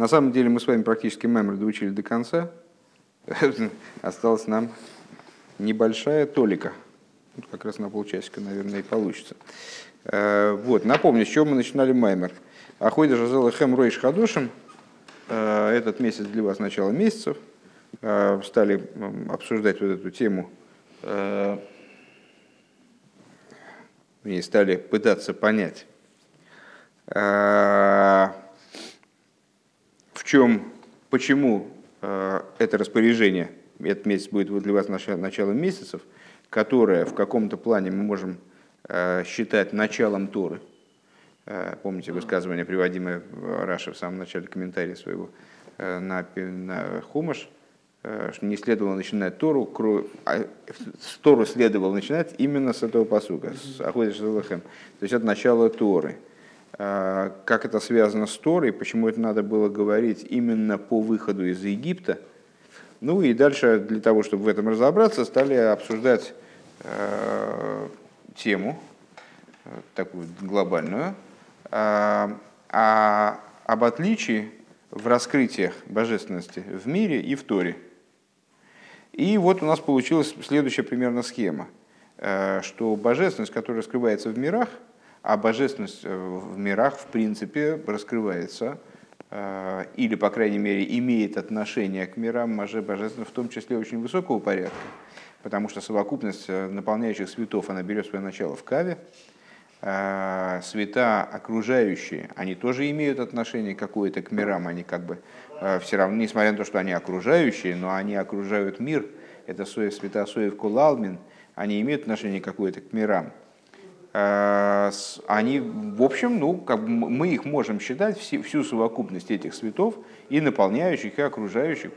На самом деле мы с вами практически мемор доучили до конца. Осталась нам небольшая толика. Как раз на полчасика, наверное, и получится. Э, вот, напомню, с чего мы начинали маймер. Ахойда Жазела Хэм Ройш Хадушем. Э, этот месяц для вас начало месяцев. Э, стали обсуждать вот эту тему. И стали пытаться понять, чем, почему это распоряжение, этот месяц будет для вас началом месяцев, которое в каком-то плане мы можем Э, считать началом Торы. Э, помните высказывание, приводимое Раши в самом начале комментария своего э, на, на Хумаш, что не следовало начинать Тору, а Тору следовало начинать именно с этого посука, с Ахудиш То есть это начало Торы. Как это связано с Торой, почему это надо было говорить именно по выходу из Египта. Ну и дальше, для того, чтобы в этом разобраться, стали обсуждать тему, э, такую глобальную, а, а об отличии в раскрытиях божественности в мире и в Торе. И вот у нас получилась следующая примерно схема, э, что божественность, которая раскрывается в мирах, а божественность э, в мирах в принципе раскрывается или, по крайней мере, имеет отношение к мирам, божественность в том числе очень высокого порядка потому что совокупность э, наполняющих светов, она берет свое начало в каве. А, света окружающие, они тоже имеют отношение какое-то к мирам, они как бы э, все равно, несмотря на то, что они окружающие, но они окружают мир, это света Соев Кулалмин, они имеют отношение какое-то к мирам. А, они, в общем, ну, как мы их можем считать, всю совокупность этих светов, и наполняющих, и окружающих,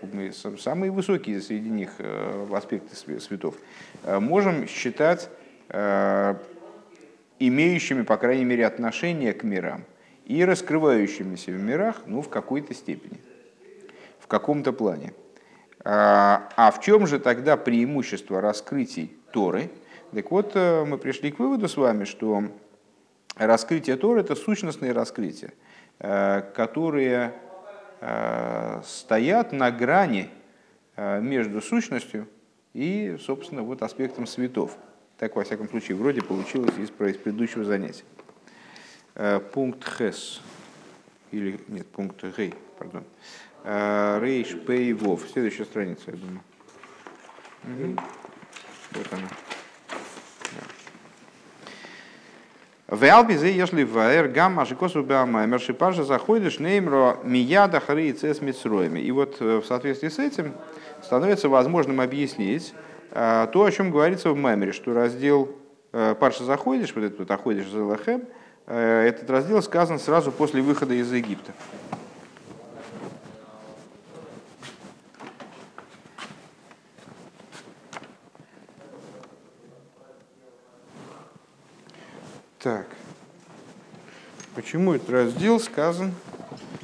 самые высокие среди них э, аспекты светов, э, можем считать э, имеющими, по крайней мере, отношение к мирам и раскрывающимися в мирах, ну, в какой-то степени, в каком-то плане. А, а в чем же тогда преимущество раскрытий Торы – так вот, э, мы пришли к выводу с вами, что раскрытие Торы – это сущностные раскрытия, э, которые э, стоят на грани между сущностью и, собственно, вот аспектом светов. Так, во всяком случае, вроде получилось из предыдущего занятия. Пункт Хес, или нет, пункт Гей, пардон. Рейш Пей Вов. Следующая страница, я думаю. Угу. Вот она. В Албизе, если в Эр Гамма Шикосу Бамаймер Шипажа заходишь неймро Мияда Хари и Цес Мицроями. И вот э, в соответствии с этим становится возможным объяснить э, то, о чем говорится в Маймере, что раздел э, Парша заходишь, вот этот вот Аходишь Зелахем, этот раздел сказан сразу после выхода из Египта. Так. Почему этот раздел сказан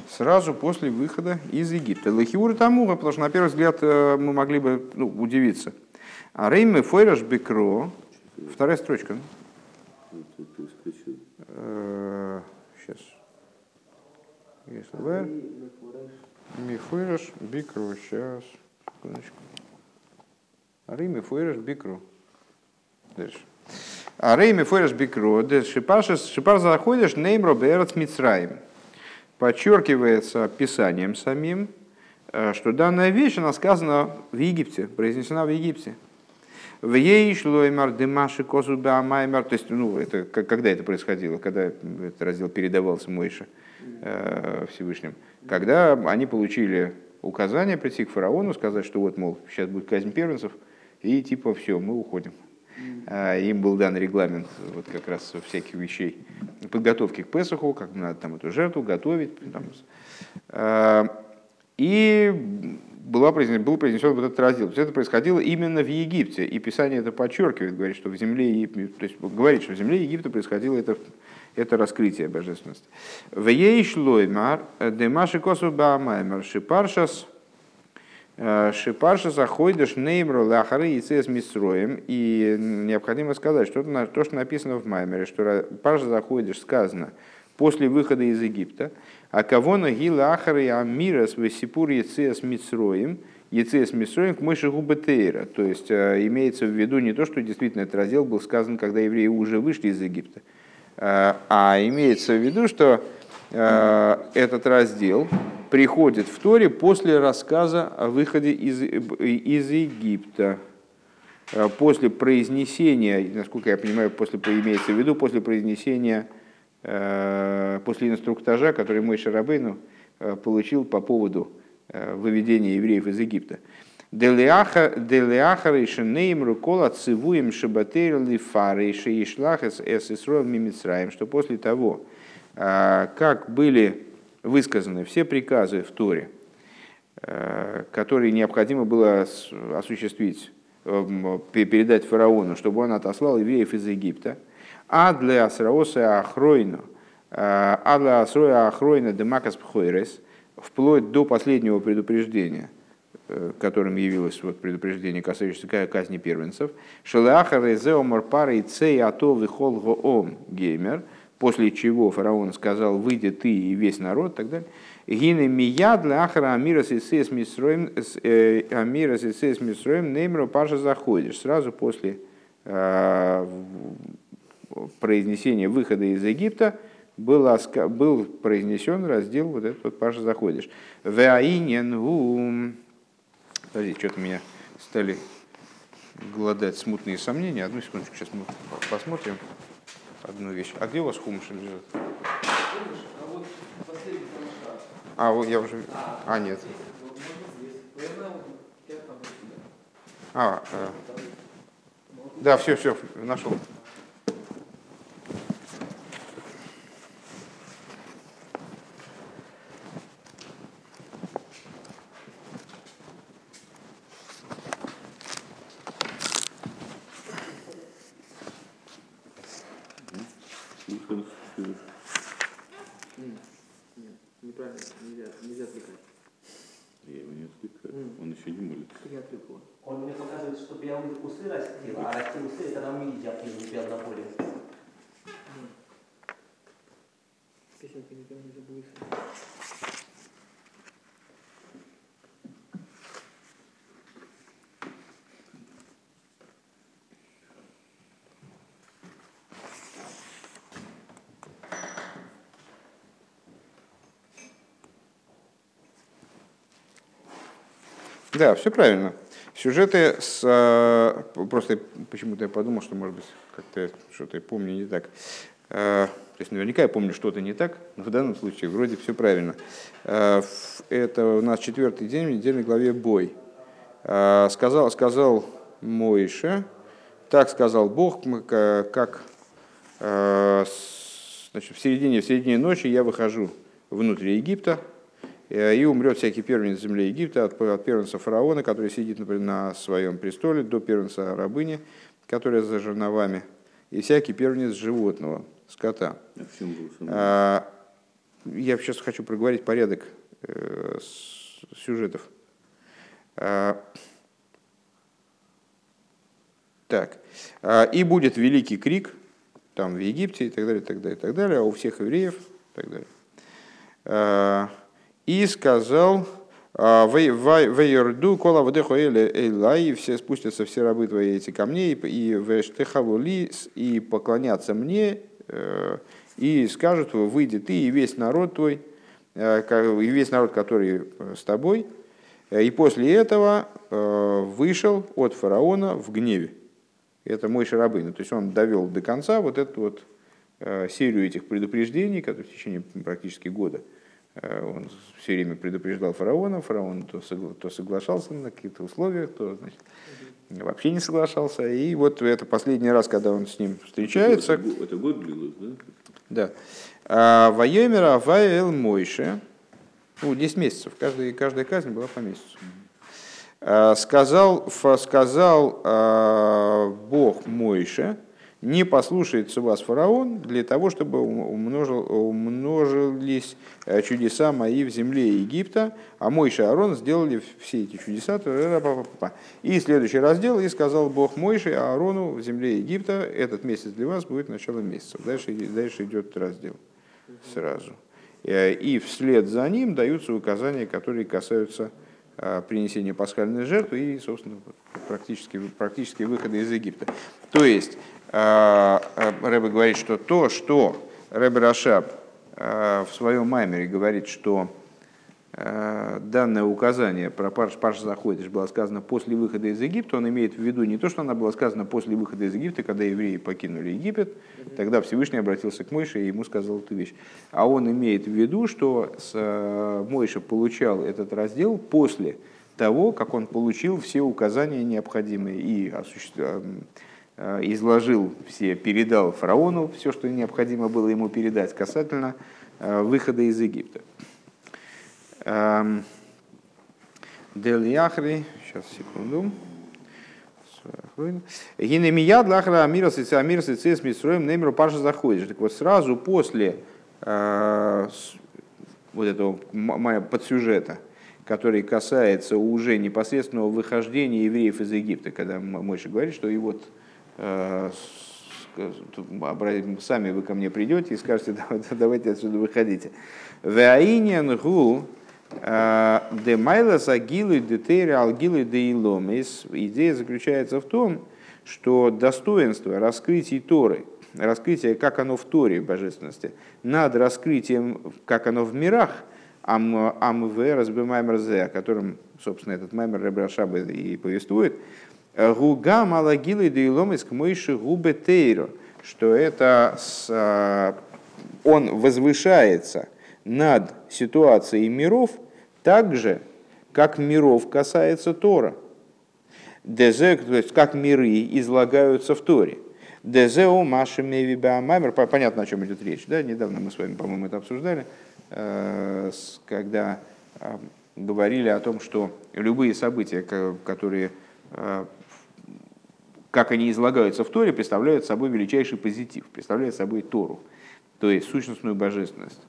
сразу после выхода из Египта? Лахиура тому, потому что на первый взгляд э, мы могли бы ну, удивиться. А Рейме Фойраш Бекро, вторая строчка. Сейчас. Если вы... Мифойраш Бикро, сейчас. Секундочку. Фойраш Бикро. Дальше. А рейми фойреш бикро, шипар заходишь неймро берет мицраим. Подчеркивается писанием самим, э, что данная вещь, она сказана в Египте, произнесена в Египте. В ей шло имар дымаши косу маймар. То есть, ну, это, когда это происходило, когда этот раздел передавался Мойше э, Всевышним. Когда они получили указание прийти к фараону, сказать, что вот, мол, сейчас будет казнь первенцев, и типа все, мы уходим. А, им был дан регламент вот как раз всяких вещей, подготовки к Песоху, как надо там эту жертву готовить. Там. А, и была произнесен, был произнесен вот этот раздел. То есть это происходило именно в Египте. И Писание это подчеркивает, говорит, что в земле, то есть говорит, что в земле Египта происходило это, это раскрытие божественности. В ей шлоймар демаши косу баамаймар шипаршас Э, Шипарша заходишь неймру лахары и цес мисроем. И необходимо сказать, что то, что написано в Маймере, что Парша заходишь сказано после выхода из Египта. А кого на гила ахары амирас весипур яцеас митсроим, яцеас митсроим к мыши губетейра. То есть имеется в виду не то, что действительно этот раздел был сказан, когда евреи уже вышли из Египта, а имеется в виду, что этот раздел приходит в Торе после рассказа о выходе из, из Египта. Э, после произнесения, насколько я понимаю, после, имеется в виду, после произнесения, э, после инструктажа, который мой Шарабейну э, получил по поводу выведения евреев из Египта. Делиахар и Шенейм Рукола Цивуем Шабатер Лифары Шеишлах Эс Исроил Мимицраем, что после того, как были высказаны все приказы в Торе, которые необходимо было осуществить Эм, передать фараону, чтобы он отослал евреев из Египта. А для Асраоса Ахройна, э, а для Асроя Ахройна Демакас Пхойрес, вплоть до последнего предупреждения, э, которым явилось вот предупреждение, касающееся казни первенцев, Шелеахар Резео Морпара и Цей Ато Вихол Гоом Геймер, после чего фараон сказал, выйди ты и весь народ, и так далее. Гины мияд ляхара амира сисес мисроем, э, амира сисес мисроем, неймро паша заходишь. Сразу после э, произнесения выхода из Египта был, был произнесен раздел вот этот вот паша заходишь. Веаинен. Подожди, что-то меня стали голодать смутные сомнения. Одну секундочку, сейчас мы посмотрим одну вещь. А где у вас хумыш лежит? А, вот я уже... А, нет. А, э... да, все, все, нашел. Да, все правильно. Сюжеты с... Э, просто почему-то я подумал, что, может быть, как-то что-то я помню не так. Э, то есть наверняка я помню что-то не так, но в данном случае вроде все правильно. Э, это у нас четвертый день в недельной главе «Бой». Сказал, сказал Моише, так сказал Бог, как значит, в, середине, в середине ночи я выхожу внутрь Египта, и умрет всякий первенец земли Египта от, от первенца фараона, который сидит например, на своем престоле, до первенца рабыни, которая за жерновами, и всякий первенец животного, скота. А, я сейчас хочу проговорить порядок э, сюжетов. А, так. А, и будет великий крик там в Египте и так далее, и так далее, и так далее, а у всех евреев и так далее и сказал, «А, Вейерду кола вдеху и все спустятся все рабы твои эти камни, и вештехавули, и поклонятся мне, э, и скажут, выйди ты и весь народ твой, э, и весь народ, который э, с тобой. И после этого вышел от фараона в гневе. Это мой шарабын. То есть он довел до конца вот эту вот серию этих предупреждений, которые в течение практически года он все время предупреждал фараона, фараон то, согла- то соглашался на какие-то условия, то значит, вообще не соглашался. И вот это последний раз, когда он с ним встречается... Это, это год длилось, да? Да. А, Вайомера Аваэл Мойше, ну, 10 месяцев, каждая, каждая казнь была по месяцу. А, сказал, сказал а, Бог Мойше, не послушается вас фараон для того, чтобы умножил, умножились э, чудеса мои в земле Египта, а мой Аарон сделали все эти чудеса. И следующий раздел, и сказал Бог Мойше Аарону в земле Египта, этот месяц для вас будет начало месяца. Дальше, дальше идет раздел сразу. и вслед за ним даются указания, которые касаются принесения пасхальной жертвы и, собственно, практически, практически выхода из Египта. То есть, Рэбе говорит, что то, что Рэбе Рашаб в своем маймере говорит, что данное указание про Парш, Парш Заходиш было сказано после выхода из Египта, он имеет в виду не то, что она была сказана после выхода из Египта, когда евреи покинули Египет, тогда Всевышний обратился к Мойше и ему сказал эту вещь. А он имеет в виду, что с, Мойша получал этот раздел после того, как он получил все указания необходимые и осуществил изложил все, передал фараону все, что необходимо было ему передать касательно выхода из Египта. Эм, Дел Яхри, сейчас секунду. Гинемияд лахра амира амира с мисроем немеру паша заходишь. Так вот сразу после э, вот этого подсюжета, который касается уже непосредственного выхождения евреев из Египта, когда Мойша говорит, что и вот э, сами вы ко мне придете и скажете, давайте отсюда выходите. Веаинен гу Э, Демайлас агилы детери алгилы деиломис. Идея заключается в том, что достоинство раскрытия Торы, раскрытие, как оно в Торе, божественности, над раскрытием, как оно в мирах, АМВ, разбимаймер о котором, собственно, этот маймер Ребрашаба и повествует, Гуга малагилы деиломис к мойши губе тейро, что это с, э, он возвышается – над ситуацией миров так же, как миров касается Тора. Дезе, то есть как миры излагаются в Торе. Дезео Маша Мейвибамаймер. Понятно, о чем идет речь. Да? Недавно мы с вами, по-моему, это обсуждали, э, когда э, говорили о том, что любые события, которые как они излагаются в Торе, представляют собой величайший позитив, представляют собой Тору, то есть сущностную божественность.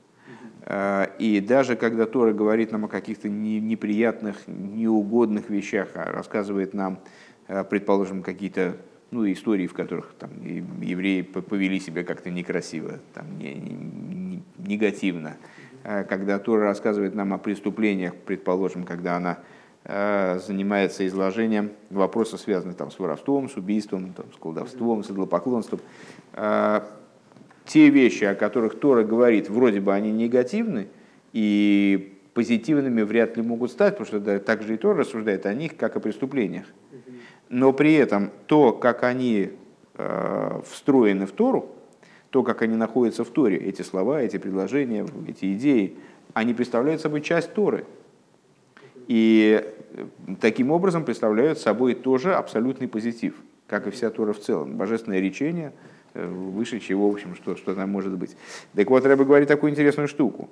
Э, и даже когда Тора говорит нам о каких-то неприятных, неугодных вещах, а рассказывает нам, э, предположим, какие-то ну, истории, в которых там, евреи повели себя как-то некрасиво, там, не, не, негативно, э, когда Тора рассказывает нам о преступлениях, предположим, когда она занимается изложением вопросов, связанных там, с воровством, с убийством, там, с колдовством, с идлопоклонством, те вещи, о которых Тора говорит, вроде бы они негативны, и позитивными вряд ли могут стать, потому что да, также и Тора рассуждает о них, как о преступлениях. Но при этом то, как они э, встроены в Тору, то, как они находятся в Торе, эти слова, эти предложения, эти идеи, они представляют собой часть Торы. И э, таким образом представляют собой тоже абсолютный позитив, как и вся Тора в целом. Божественное речение – Э, выше чего, в общем, что, что там может быть. Так вот, Рэбе говорит такую интересную штуку,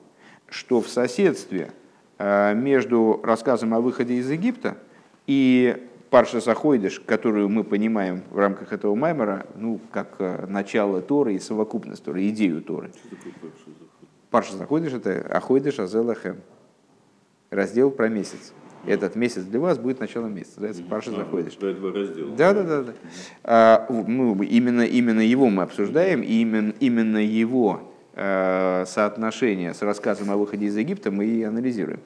что в соседстве э, между рассказом о выходе из Египта и Парша Сахойдыш, которую мы понимаем в рамках этого маймера, ну, как начало Торы и совокупность Торы, идею Торы. Парша Сахойдыш – это Ахойдыш Азелахем, раздел про месяц этот месяц для вас будет началом месяца. Называется Парша заходишь. Да, да, да. да. А, ну, именно, именно его мы обсуждаем, и именно, именно его а, соотношение с рассказом о выходе из Египта мы и анализируем.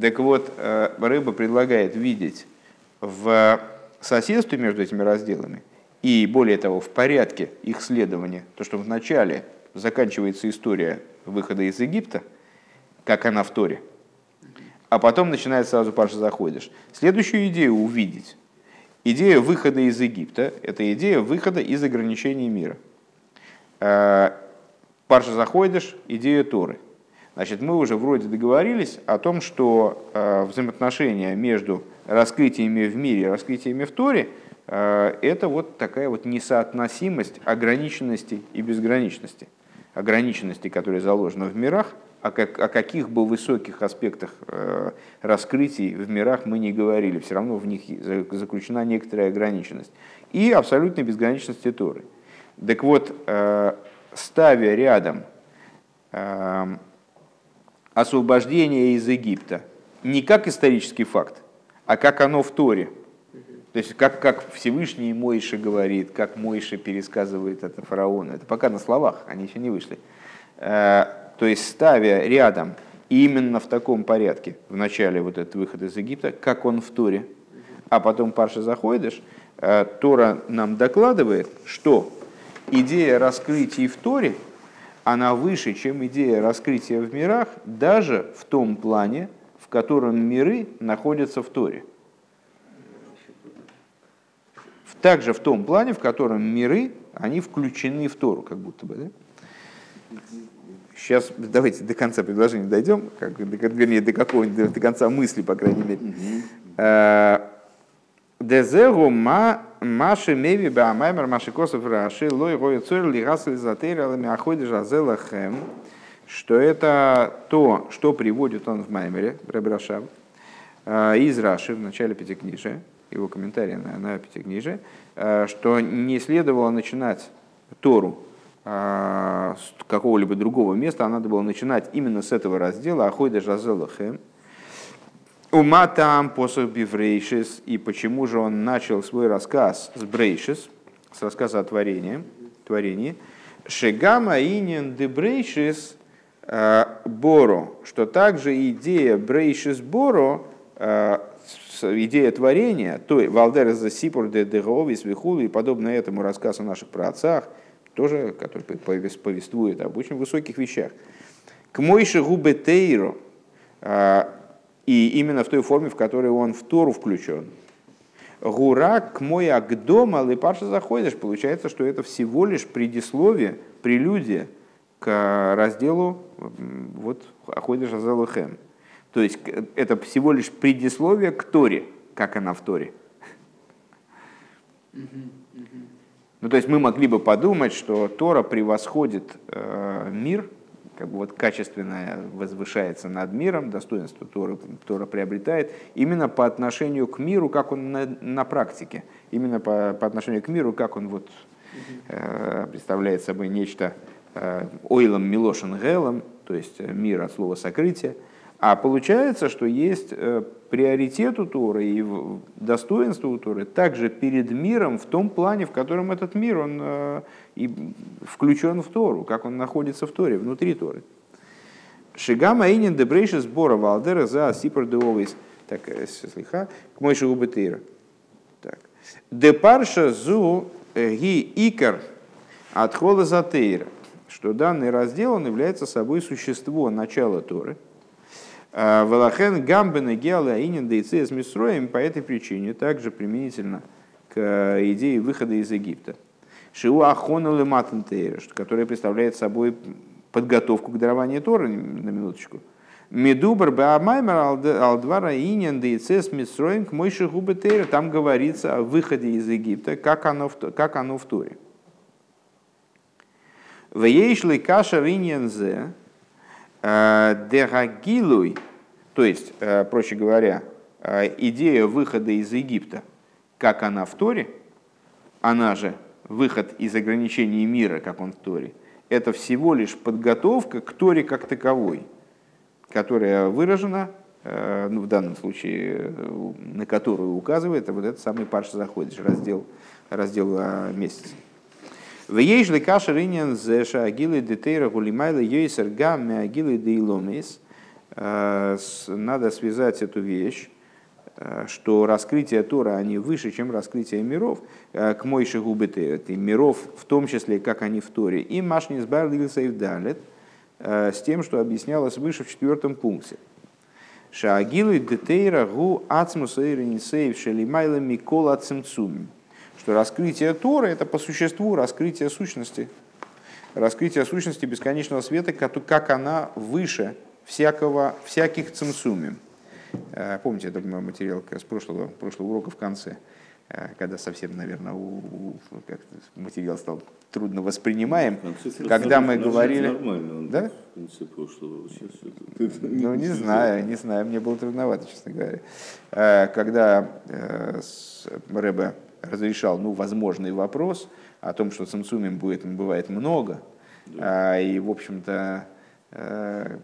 Так вот, а, рыба предлагает видеть в соседстве между этими разделами и, более того, в порядке их следования, то, что вначале заканчивается история выхода из Египта, как она в Торе – а потом начинает сразу Паша заходишь. Следующую идею увидеть. Идея выхода из Египта – это идея выхода из ограничений мира. Э, Парша заходишь – идея Торы. Значит, мы уже вроде договорились о том, что э, взаимоотношения между раскрытиями в мире и раскрытиями в Торе э, – это вот такая вот несоотносимость ограниченности и безграничности. Ограниченности, которые заложены в мирах, о, как, о каких бы высоких аспектах э, раскрытий в мирах мы не говорили, все равно в них заключена некоторая ограниченность. И абсолютная безграничность Торы. Так вот, э, ставя рядом э, освобождение из Египта не как исторический факт, а как оно в Торе. То есть как, как Всевышний Мойша говорит, как Мойша пересказывает это фараону. Это пока на словах, они еще не вышли то есть ставя рядом именно в таком порядке, в начале вот этот выход из Египта, как он в Туре, а потом Парша заходишь, э, Тора нам докладывает, что идея раскрытия в Торе, она выше, чем идея раскрытия в мирах, даже в том плане, в котором миры находятся в Торе. Также в том плане, в котором миры, они включены в Тору, как будто бы. Да? Сейчас давайте до конца предложения дойдем, как, вернее, до какого-нибудь, до конца мысли, по крайней мере. Э, Дезеру ма маши меви баамаймер маши косов раши лой рой цорь лигасли затейралами аходи жазела хэм, что это то, что приводит он в Маймере, Ребрашав, э, из Раши в начале Пятикнижия, его комментария на, на Пятикнижие, э, что не следовало начинать Тору с какого-либо другого места, а надо было начинать именно с этого раздела «Ахойда Жазелахем». Ума там посох биврейшис, и почему же он начал свой рассказ с брейшис, с рассказа о творении, творении. Шегама инин де брейшис э, боро, что также идея брейшис боро идея творения, то Валдер за Сипур де Деговис Вихулу и подобно этому рассказ о наших праотцах, тоже, который повествует об очень высоких вещах. К Мойше Губе Тейро, а, и именно в той форме, в которой он в Тору включен. Гура к мой агдома липарша заходишь, получается, что это всего лишь предисловие, прелюдия к разделу вот Аходиш Азалухем. То есть это всего лишь предисловие к Торе, как она в Торе. Ну, то есть мы могли бы подумать, что Тора превосходит э, мир, как бы вот качественно возвышается над миром, достоинство Тора, Тора приобретает именно по отношению к миру, как он на, на практике, именно по, по отношению к миру, как он вот э, представляет собой нечто э, ойлом милошин гелом, то есть мир от слова сокрытия, а получается, что есть э, приоритет у Торы и достоинство у Торы также перед миром в том плане, в котором этот мир он э, и включен в Тору, как он находится в Торе, внутри Торы. Шигама инин дебрейши сбора валдера за сипр де Так, э, слиха, к мойши губетейра. Так. Депарша зу ги икар от хола затейра. Что данный раздел он является собой существо начала Торы – Э, Валахен гамбена геала инин дейцы с Мисроем по этой причине также применительно к э, идее выхода из Египта. Шиу ахона лематантейра, которая представляет собой подготовку к дарованию Торы, на минуточку. Медубар баамаймер алдвара инин дейце с Мисроем к мойши губетейра. Там говорится о выходе из Египта, как оно в, как оно в Торе. Веешли каша риньянзе, Э, Дерагилуй, то есть, э, проще говоря, э, идея выхода из Египта, как она в Торе, она же выход из ограничений мира, как он в Торе, это всего лишь подготовка к Торе как таковой, которая выражена, ну, в данном случае, на которую указывает вот этот самый Парш заходишь, раздел, раздел месяца. В ей ли каша риньян зеша агилы детейра гулимайла йойсер гам агилы дейломис. Э, надо связать эту вещь, э, что раскрытие Тора, они выше, чем раскрытие миров, э, к мойши губы миров, в том числе, как они в Торе. И машни сбарлился и вдалит, с тем, что объяснялось выше в четвертом пункте. Шаагилы детейра гу ацмус эйренисейв шелимайла микола цимцумим что раскрытие Торы – это по существу раскрытие сущности, раскрытие сущности бесконечного света, как она выше всякого, всяких цимсумим. Э, помните, это материал с прошлого, прошлого урока в конце, э, когда совсем, наверное, у, у, как материал стал трудно воспринимаем, когда мы говорили... Нормально, да? В конце прошлого. Ну, не знаю, не знаю, мне было трудновато, честно говоря. Э, когда Рэбе разрешал ну, возможный вопрос о том, что самсумим будет, бывает много, да. и, в общем-то, э,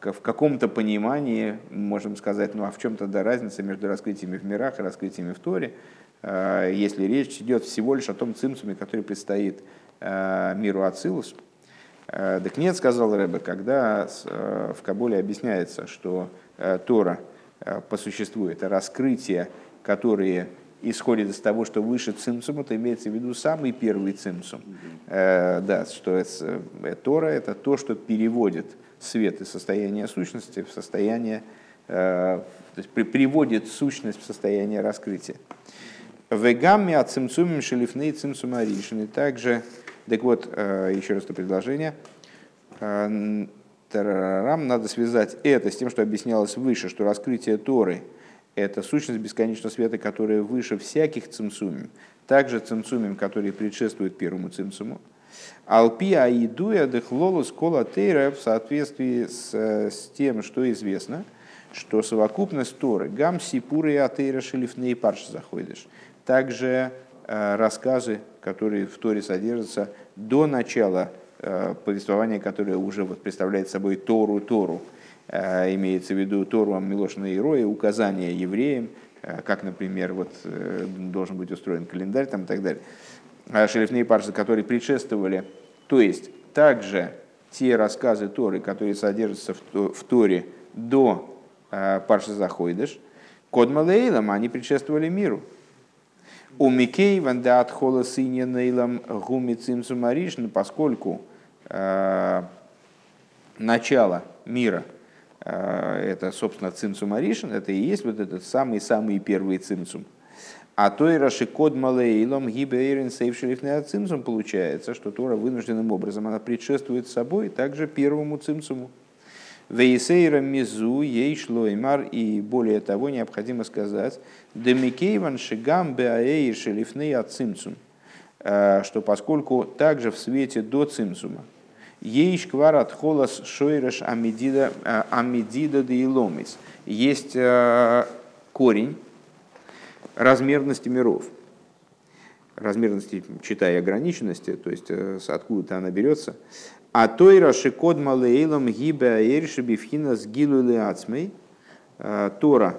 в каком-то понимании можем сказать, ну а в чем тогда разница между раскрытиями в мирах и раскрытиями в Торе, э, если речь идет всего лишь о том цимсуме, который предстоит э, миру Ацилус, Так нет, сказал Рэбе, когда в Кабуле объясняется, что Тора по существу это раскрытие, которые исходит из того, что выше цимсум, это имеется в виду самый первый цимсум. Э, да, что это, э, Тора – это то, что переводит свет из состояния сущности в состояние, э, то есть при, приводит сущность в состояние раскрытия. Вегамми от цимсумим шелифны цимсум аришины. Также, так вот, э, еще раз это предложение. Э, Тарарам, надо связать это с тем, что объяснялось выше, что раскрытие Торы – это сущность бесконечного света, которая выше всяких цимсумим, также цимсумим, которые предшествуют первому цимсуму. Алпи аидуя дехлолус кола тейра в соответствии с, с тем, что известно, что совокупность Торы, гам сипуры атейра шелифней парш заходишь. Также э, рассказы, которые в Торе содержатся до начала э, повествования, которое уже вот представляет собой Тору-Тору. Э, имеется в виду Тору Милошина и Роя, указания евреям, э, как, например, вот, должен быть устроен календарь там, и так далее. А шерифные парши, которые предшествовали, то есть также те рассказы Торы, которые содержатся в Торе до Парши Заходыш, Код Малейлам, они предшествовали миру. У Микей вандат хола нейлам гуми цимсу поскольку э, начало мира – Э, это, собственно, цимсум Аришин, это и есть вот этот самый-самый первый цимсум. А то и Рашикод Малейлом Гибейрин Сейвшерифный цимсум получается, что Тора вынужденным образом она предшествует собой также первому цимсуму. Вейсейра мизу ей шлоймар, и более того, необходимо сказать, демикейван шигам беаэйр шелифный цимсум, э, что поскольку также в свете до цимсума, Ейш кварат холос шойреш амедида э, амедида да иломис. Есть э, корень размерности миров. Размерности, читая ограниченности, то есть откуда-то она берется. А той рашикод малейлом гибе аэрши бифхина с ацмей. Тора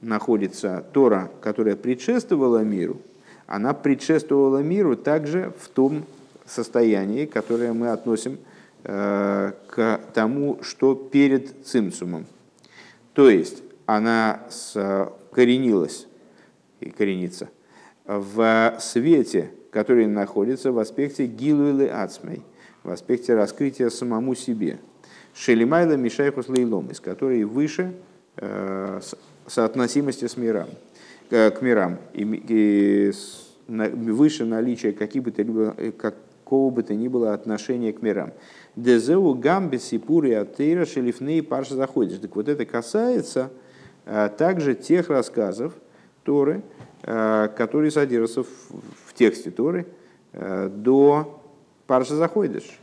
находится, Тора, которая предшествовала миру, она предшествовала миру также в том состоянии, которое мы относим Э, к тому, что перед цимсумом. То есть она коренилась и коренится в свете, который находится в аспекте гилуэлы ацмей, в аспекте раскрытия самому себе. Шелимайла Мишайхус Лейломис, который выше э, соотносимости с миром, к мирам, и, и выше наличия каких бы то либо, какого бы то ни было отношения к мирам. Дезеу гамби сипури атеира шелифней парша заходишь. Так вот это касается а, также тех рассказов Торы, а, которые содержатся в, в тексте Торы а, до парша заходишь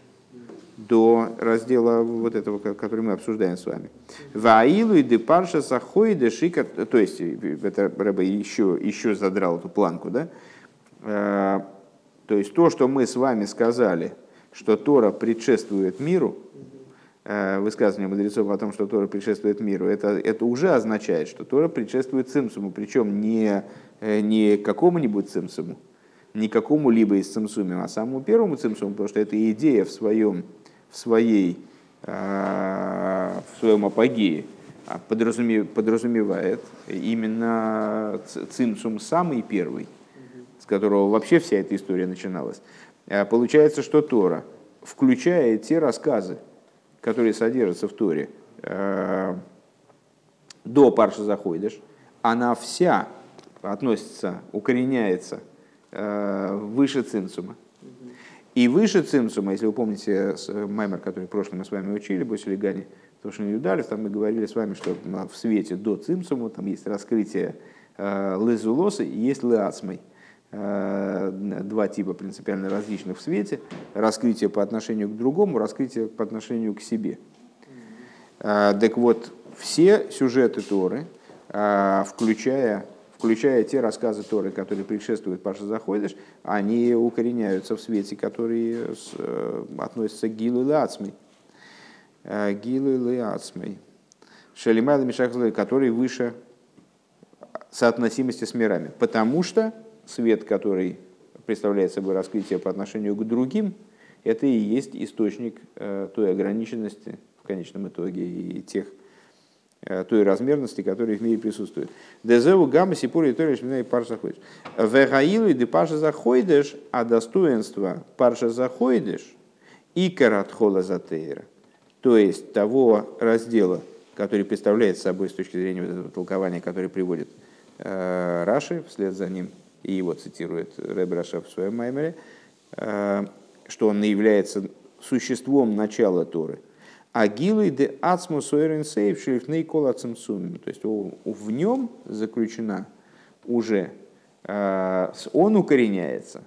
до раздела вот этого, который мы обсуждаем с вами. Ваилу и де парша сахоиде шика, то есть это Рэба еще, еще задрал эту планку, да? То есть то, что мы с вами сказали – что Тора предшествует миру, э, высказывание мудрецов о том, что Тора предшествует миру, это, это уже означает, что Тора предшествует цимсуму, причем не, э, не какому-нибудь цимсуму, не какому-либо из цимсумим, а самому первому цимсуму, потому что эта идея в, своем, в, своей, э, в своем апогее а, подразумевает именно цимсум самый первый, с которого вообще вся эта история начиналась. Э, получается, что Тора, включая те рассказы, которые содержатся в Торе, до Парша заходишь, она вся относится, укореняется выше цинцума. И выше цимсума, если вы помните маймер, который в прошлом мы с вами учили, Босили Гани, Тошин Юдалев, там мы говорили с вами, что в свете до цимсума там есть раскрытие э, лезулоса и есть леацмой. Э, два типа принципиально различных в свете. Раскрытие по отношению к другому, раскрытие по отношению к себе. Э, так вот, все сюжеты Торы, э, включая, включая те рассказы Торы, которые предшествуют Паша Заходишь, они укореняются в свете, который относится к Гилу и Ацмей. Гилу и Ацмей. Шалимайла Мишахзлы, который выше соотносимости с мирами. Потому что свет, который представляет собой раскрытие по отношению к другим, это и есть источник той ограниченности в конечном итоге и тех той размерности, которая в мире присутствует. Дезеву гамма сипури ториш и парша ходишь. Вегаилу и парша заходишь, а достоинство парша заходишь и каратхола затейра. То есть того раздела, который представляет собой с точки зрения вот этого толкования, который приводит э, Раши, вслед за ним, и его цитирует Рэб Раша в своем маймере, э, что он является существом начала Торы. А гилы де ацму сойрен сейв шлифней кола То есть в нем заключена уже, э, он укореняется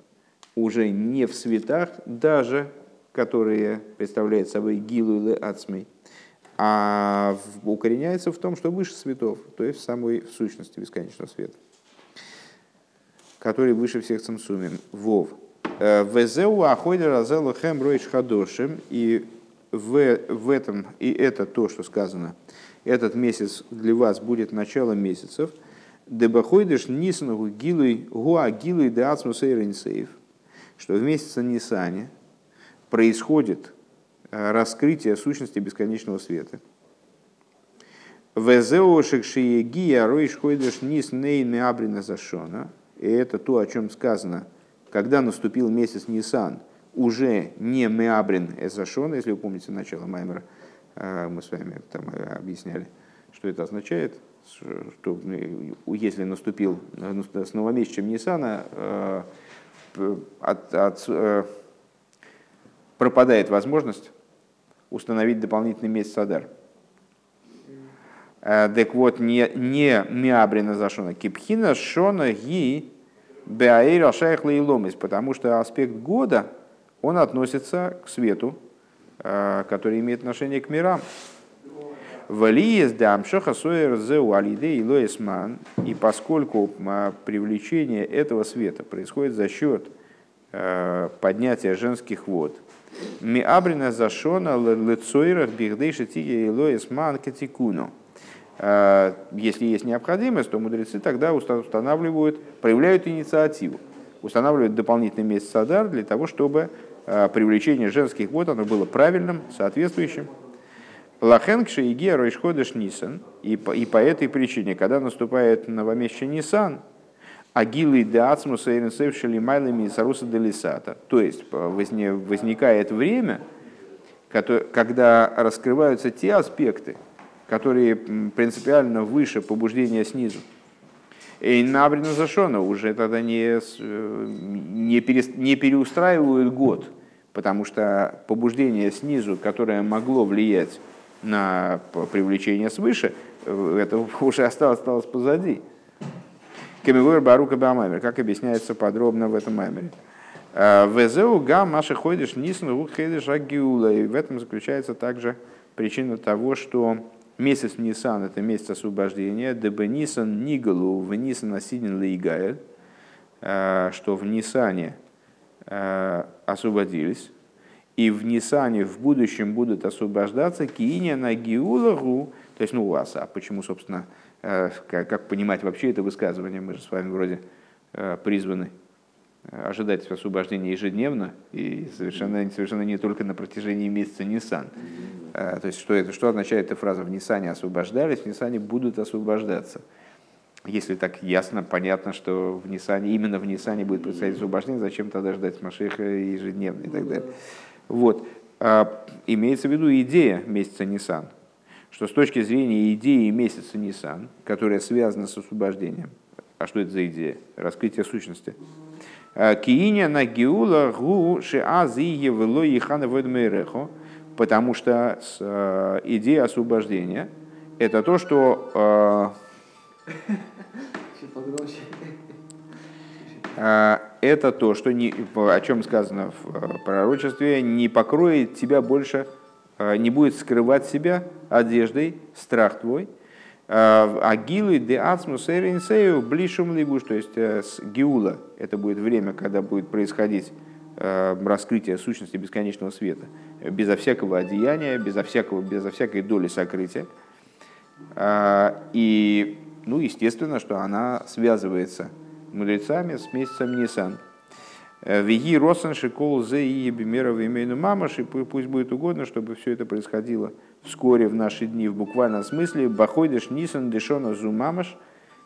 уже не в светах, даже которые представляют собой гилу или ацмей, а укореняется в том, что выше светов, то есть в самой в сущности бесконечного света, который выше всех цимсумим. Вов. Э, Везеу ахойдер разелу хэм хадошим. И в, в этом, и это то, что сказано, этот месяц для вас будет началом месяцев. Дебахойдеш нисануху гилуй гуа гилуй де ацмус что в месяце Нисане происходит Э, раскрытие сущности бесконечного света. Везеошек шиегия ройш хойдеш нис нейн абрина зашона. И это то, о чем сказано, когда наступил месяц Нисан, уже не Меабрин Эзашон, если вы помните начало Маймера, э, мы с вами там э, объясняли, что это означает, что если наступил с новомесячем Нисана, от, от, пропадает возможность установить дополнительный месяц Адар. Э, так вот, не, не миабрина зашона кипхина шона ги беаэйра шайхла и ломис, потому что аспект года, он относится к свету, э, который имеет отношение к мирам. Валиес дамшаха соер зеу алиде и и поскольку э, привлечение этого света происходит за счет поднятия женских вод – ми абрина зашона лецойрах бихдейши тиги катикуну. Если есть необходимость, то мудрецы тогда устанавливают, проявляют инициативу, устанавливают дополнительный месяц садар для того, чтобы а, привлечение женских вод оно было правильным, соответствующим. Лахенкши и Гея Ройшходыш Нисан, и по, этой причине, когда наступает новомесячный Нисан, Агилы де и ренсевшили майлами и саруса де лисата. То есть возникает время, когда раскрываются те аспекты, которые принципиально выше побуждения снизу. И набрено зашона уже тогда не, не, пере, не переустраивают год, потому что побуждение снизу, которое могло влиять на привлечение свыше, э, это уже осталось, осталось позади. Кемигуэр Барука Бамаймер, как объясняется подробно в этом маймере. «Э, Везеу гам маши ходишь нисну хедиш агиула. И в этом заключается также причина того, что месяц Нисан – это месяц освобождения. Дебе Нисан Нигалу в Нисан Асидин Лейгаэль, э, что в Нисане э, освободились, и в Нисане в будущем будут освобождаться кииня на гиулагу, то есть, ну, у вас, а почему, собственно, Э, как понимать вообще это высказывание, мы же с вами вроде призваны ожидать освобождения ежедневно и совершенно, совершенно не только на протяжении месяца Нисан. То есть что, это, что означает эта фраза «в Нисане освобождались», «в Нисане будут освобождаться». Если так ясно, понятно, что в Нисане, именно в Нисане будет происходить освобождение, зачем тогда ждать Машеха ежедневно и так далее. Вот. Имеется в виду идея месяца Нисан – что с точки зрения идеи месяца Нисан, которая связана с освобождением, а что это за идея? Раскрытие сущности. «Э, Кииня на гиула гу шиази евело ехана ведмейрехо, потому что э, идея освобождения – это то, что э, это то, что не, о чем сказано в пророчестве, не покроет тебя больше Э, не будет скрывать себя одеждой, страх твой. Э, а гилы де ацмус эринсею блишум лигуш, то есть э, с гиула, это будет время, когда будет происходить раскрытие сущности бесконечного света, безо всякого одеяния, безо, всякого, безо всякой доли сокрытия. И, ну, естественно, что она связывается мудрецами с месяцем Нисан. Веги Росан Шикол Зе и Бимеров Мамаш, и пусть будет угодно, чтобы все это происходило вскоре в наши дни, в буквальном смысле. Баходиш Нисан Дешона Зумамаш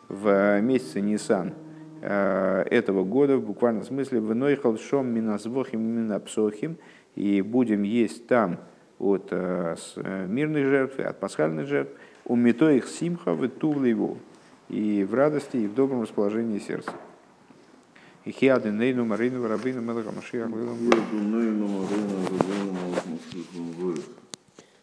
в месяце Нисан этого года, в буквальном смысле, в Нойхал Шом Миназвохим Минапсохим, и будем есть там от мирных жертв, от пасхальных жертв, у их симха в его и в радости, и в добром расположении сердца. И хиады нейну марину рабину мелаха машиах